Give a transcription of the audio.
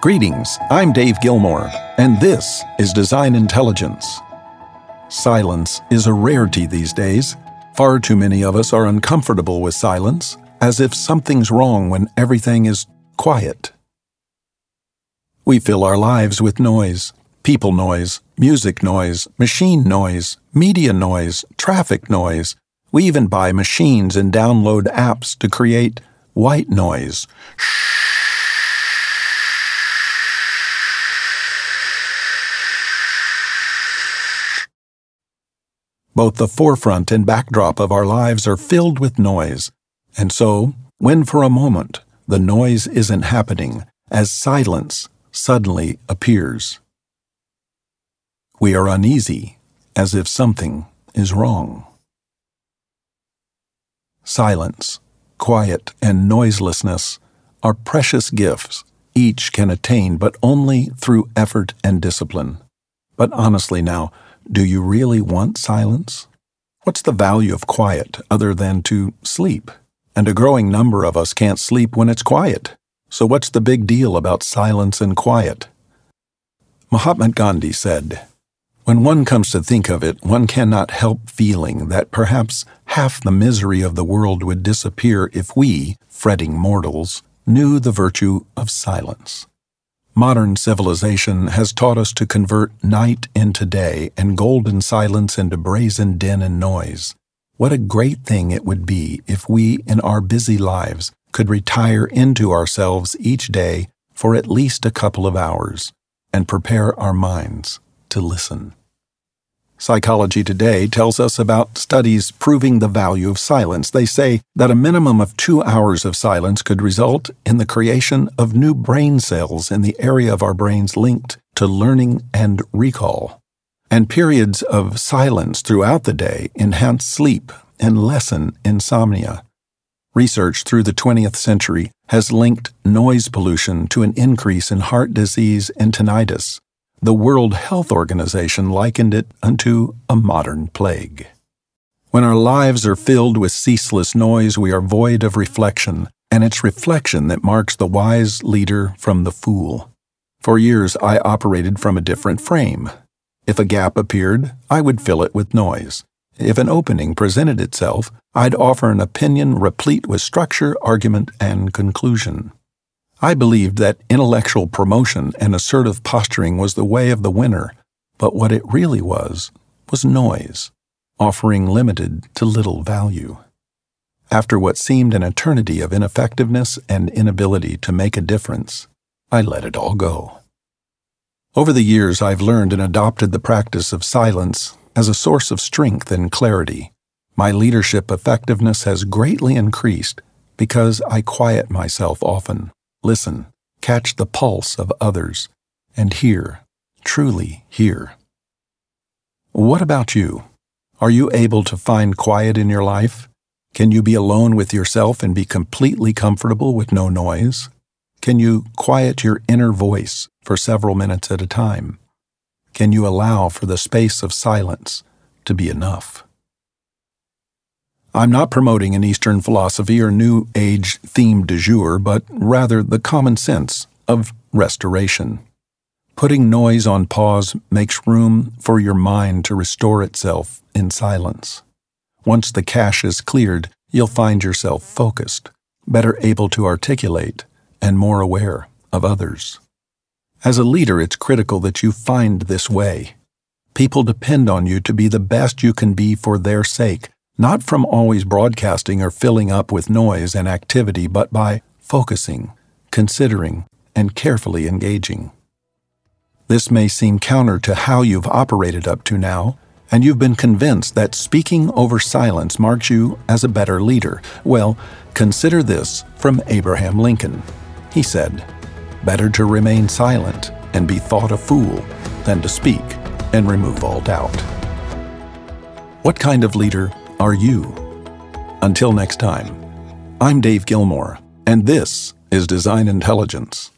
Greetings, I'm Dave Gilmore, and this is Design Intelligence. Silence is a rarity these days. Far too many of us are uncomfortable with silence, as if something's wrong when everything is quiet. We fill our lives with noise people noise, music noise, machine noise, media noise, traffic noise. We even buy machines and download apps to create white noise. Both the forefront and backdrop of our lives are filled with noise. And so, when for a moment the noise isn't happening, as silence suddenly appears, we are uneasy, as if something is wrong. Silence, quiet, and noiselessness are precious gifts each can attain, but only through effort and discipline. But honestly, now, do you really want silence? What's the value of quiet other than to sleep? And a growing number of us can't sleep when it's quiet. So what's the big deal about silence and quiet? Mahatma Gandhi said, When one comes to think of it, one cannot help feeling that perhaps half the misery of the world would disappear if we, fretting mortals, knew the virtue of silence. Modern civilization has taught us to convert night into day and golden silence into brazen din and noise. What a great thing it would be if we, in our busy lives, could retire into ourselves each day for at least a couple of hours and prepare our minds to listen. Psychology Today tells us about studies proving the value of silence. They say that a minimum of two hours of silence could result in the creation of new brain cells in the area of our brains linked to learning and recall. And periods of silence throughout the day enhance sleep and lessen insomnia. Research through the 20th century has linked noise pollution to an increase in heart disease and tinnitus the World Health Organization likened it unto a modern plague. When our lives are filled with ceaseless noise, we are void of reflection, and it's reflection that marks the wise leader from the fool. For years, I operated from a different frame. If a gap appeared, I would fill it with noise. If an opening presented itself, I'd offer an opinion replete with structure, argument, and conclusion. I believed that intellectual promotion and assertive posturing was the way of the winner, but what it really was was noise, offering limited to little value. After what seemed an eternity of ineffectiveness and inability to make a difference, I let it all go. Over the years, I've learned and adopted the practice of silence as a source of strength and clarity. My leadership effectiveness has greatly increased because I quiet myself often listen, catch the pulse of others, and hear, truly hear. What about you? Are you able to find quiet in your life? Can you be alone with yourself and be completely comfortable with no noise? Can you quiet your inner voice for several minutes at a time? Can you allow for the space of silence to be enough? I'm not promoting an Eastern philosophy or New Age theme du jour, but rather the common sense of restoration. Putting noise on pause makes room for your mind to restore itself in silence. Once the cache is cleared, you'll find yourself focused, better able to articulate, and more aware of others. As a leader, it's critical that you find this way. People depend on you to be the best you can be for their sake not from always broadcasting or filling up with noise and activity, but by focusing, considering, and carefully engaging. This may seem counter to how you've operated up to now, and you've been convinced that speaking over silence marks you as a better leader. Well, consider this from Abraham Lincoln. He said, Better to remain silent and be thought a fool than to speak and remove all doubt. What kind of leader are you? Until next time, I'm Dave Gilmore, and this is Design Intelligence.